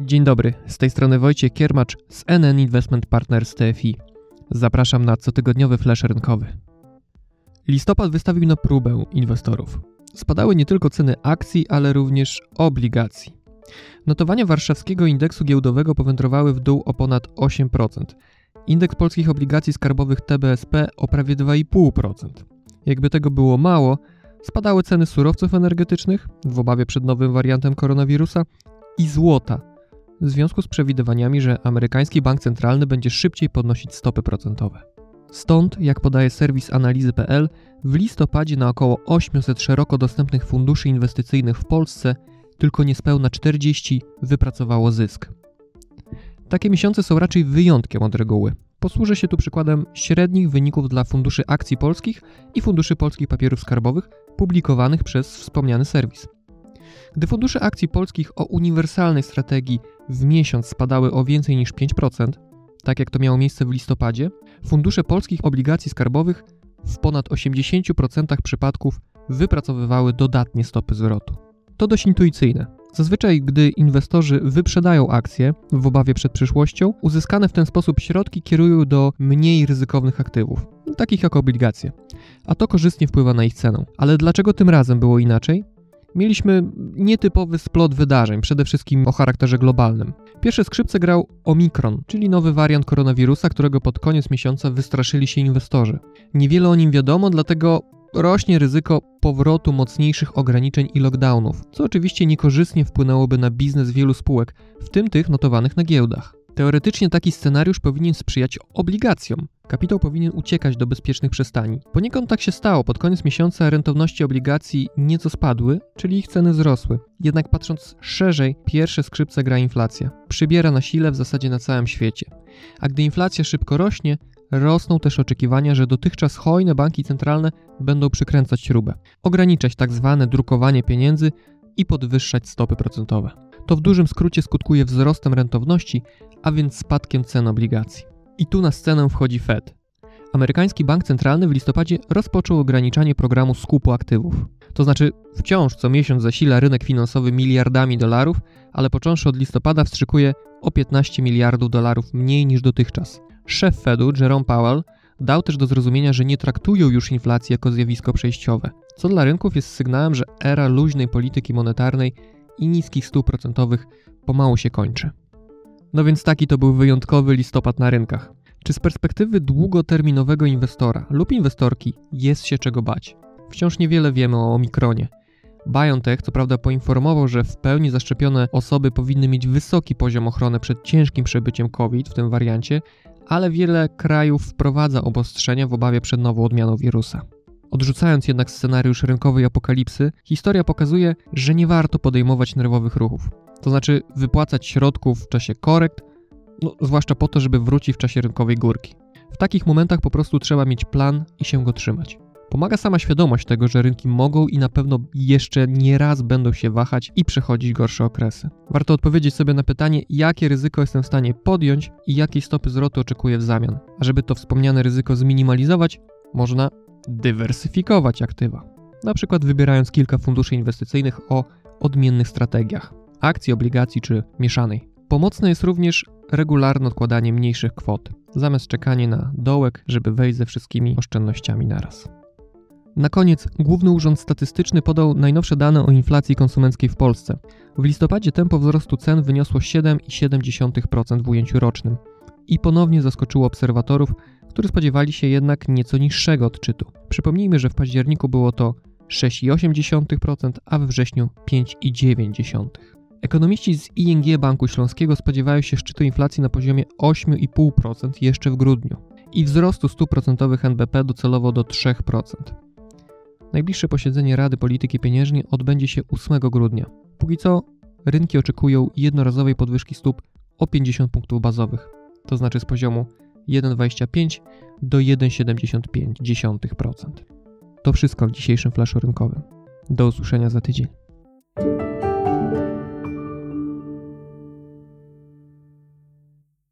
Dzień dobry, z tej strony Wojciech Kiermacz z NN Investment Partners TFI. Zapraszam na cotygodniowy flash rynkowy. Listopad wystawił na próbę inwestorów. Spadały nie tylko ceny akcji, ale również obligacji. Notowania warszawskiego indeksu giełdowego powędrowały w dół o ponad 8%. Indeks polskich obligacji skarbowych TBSP o prawie 2,5%. Jakby tego było mało, spadały ceny surowców energetycznych w obawie przed nowym wariantem koronawirusa i złota w związku z przewidywaniami, że amerykański bank centralny będzie szybciej podnosić stopy procentowe. Stąd, jak podaje serwis analizy.pl, w listopadzie na około 800 szeroko dostępnych funduszy inwestycyjnych w Polsce tylko niespełna 40 wypracowało zysk. Takie miesiące są raczej wyjątkiem od reguły. Posłużę się tu przykładem średnich wyników dla funduszy akcji polskich i funduszy polskich papierów skarbowych publikowanych przez wspomniany serwis. Gdy fundusze akcji polskich o uniwersalnej strategii w miesiąc spadały o więcej niż 5%, tak jak to miało miejsce w listopadzie, fundusze polskich obligacji skarbowych w ponad 80% przypadków wypracowywały dodatnie stopy zwrotu. To dość intuicyjne. Zazwyczaj, gdy inwestorzy wyprzedają akcje w obawie przed przyszłością, uzyskane w ten sposób środki kierują do mniej ryzykownych aktywów, takich jak obligacje, a to korzystnie wpływa na ich cenę. Ale dlaczego tym razem było inaczej? mieliśmy nietypowy splot wydarzeń, przede wszystkim o charakterze globalnym. Pierwsze skrzypce grał Omikron, czyli nowy wariant koronawirusa, którego pod koniec miesiąca wystraszyli się inwestorzy. Niewiele o nim wiadomo, dlatego rośnie ryzyko powrotu mocniejszych ograniczeń i lockdownów, co oczywiście niekorzystnie wpłynęłoby na biznes wielu spółek, w tym tych notowanych na giełdach. Teoretycznie taki scenariusz powinien sprzyjać obligacjom. Kapitał powinien uciekać do bezpiecznych przystani. Poniekąd tak się stało. Pod koniec miesiąca rentowności obligacji nieco spadły, czyli ich ceny wzrosły. Jednak patrząc szerzej, pierwsze skrzypce gra inflacja. Przybiera na sile w zasadzie na całym świecie. A gdy inflacja szybko rośnie, rosną też oczekiwania, że dotychczas hojne banki centralne będą przykręcać śrubę, ograniczać tak zwane drukowanie pieniędzy i podwyższać stopy procentowe. To w dużym skrócie skutkuje wzrostem rentowności, a więc spadkiem cen obligacji. I tu na scenę wchodzi Fed. Amerykański Bank Centralny w listopadzie rozpoczął ograniczanie programu skupu aktywów. To znaczy wciąż co miesiąc zasila rynek finansowy miliardami dolarów, ale począwszy od listopada wstrzykuje o 15 miliardów dolarów mniej niż dotychczas. Szef Fedu, Jerome Powell, dał też do zrozumienia, że nie traktują już inflacji jako zjawisko przejściowe, co dla rynków jest sygnałem, że era luźnej polityki monetarnej i niskich stóp procentowych pomału się kończy. No więc taki to był wyjątkowy listopad na rynkach. Czy z perspektywy długoterminowego inwestora lub inwestorki jest się czego bać? Wciąż niewiele wiemy o omikronie. BioNTech co prawda poinformował, że w pełni zaszczepione osoby powinny mieć wysoki poziom ochrony przed ciężkim przebyciem COVID w tym wariancie, ale wiele krajów wprowadza obostrzenia w obawie przed nową odmianą wirusa. Odrzucając jednak scenariusz rynkowej apokalipsy, historia pokazuje, że nie warto podejmować nerwowych ruchów. To znaczy wypłacać środków w czasie korekt, no, zwłaszcza po to, żeby wrócić w czasie rynkowej górki. W takich momentach po prostu trzeba mieć plan i się go trzymać. Pomaga sama świadomość tego, że rynki mogą i na pewno jeszcze nie raz będą się wahać i przechodzić gorsze okresy. Warto odpowiedzieć sobie na pytanie, jakie ryzyko jestem w stanie podjąć i jakiej stopy zwrotu oczekuję w zamian. A żeby to wspomniane ryzyko zminimalizować, można dywersyfikować aktywa. Na przykład wybierając kilka funduszy inwestycyjnych o odmiennych strategiach akcji, obligacji czy mieszanej. Pomocne jest również regularne odkładanie mniejszych kwot, zamiast czekanie na dołek, żeby wejść ze wszystkimi oszczędnościami naraz. Na koniec Główny Urząd Statystyczny podał najnowsze dane o inflacji konsumenckiej w Polsce. W listopadzie tempo wzrostu cen wyniosło 7,7% w ujęciu rocznym i ponownie zaskoczyło obserwatorów, którzy spodziewali się jednak nieco niższego odczytu. Przypomnijmy, że w październiku było to 6,8%, a we wrześniu 5,9%. Ekonomiści z ING Banku Śląskiego spodziewają się szczytu inflacji na poziomie 8,5% jeszcze w grudniu i wzrostu stóp procentowych NBP docelowo do 3%. Najbliższe posiedzenie Rady Polityki Pieniężnej odbędzie się 8 grudnia. Póki co rynki oczekują jednorazowej podwyżki stóp o 50 punktów bazowych, to znaczy z poziomu 1,25 do 1,75%. To wszystko w dzisiejszym flaszu rynkowym. Do usłyszenia za tydzień.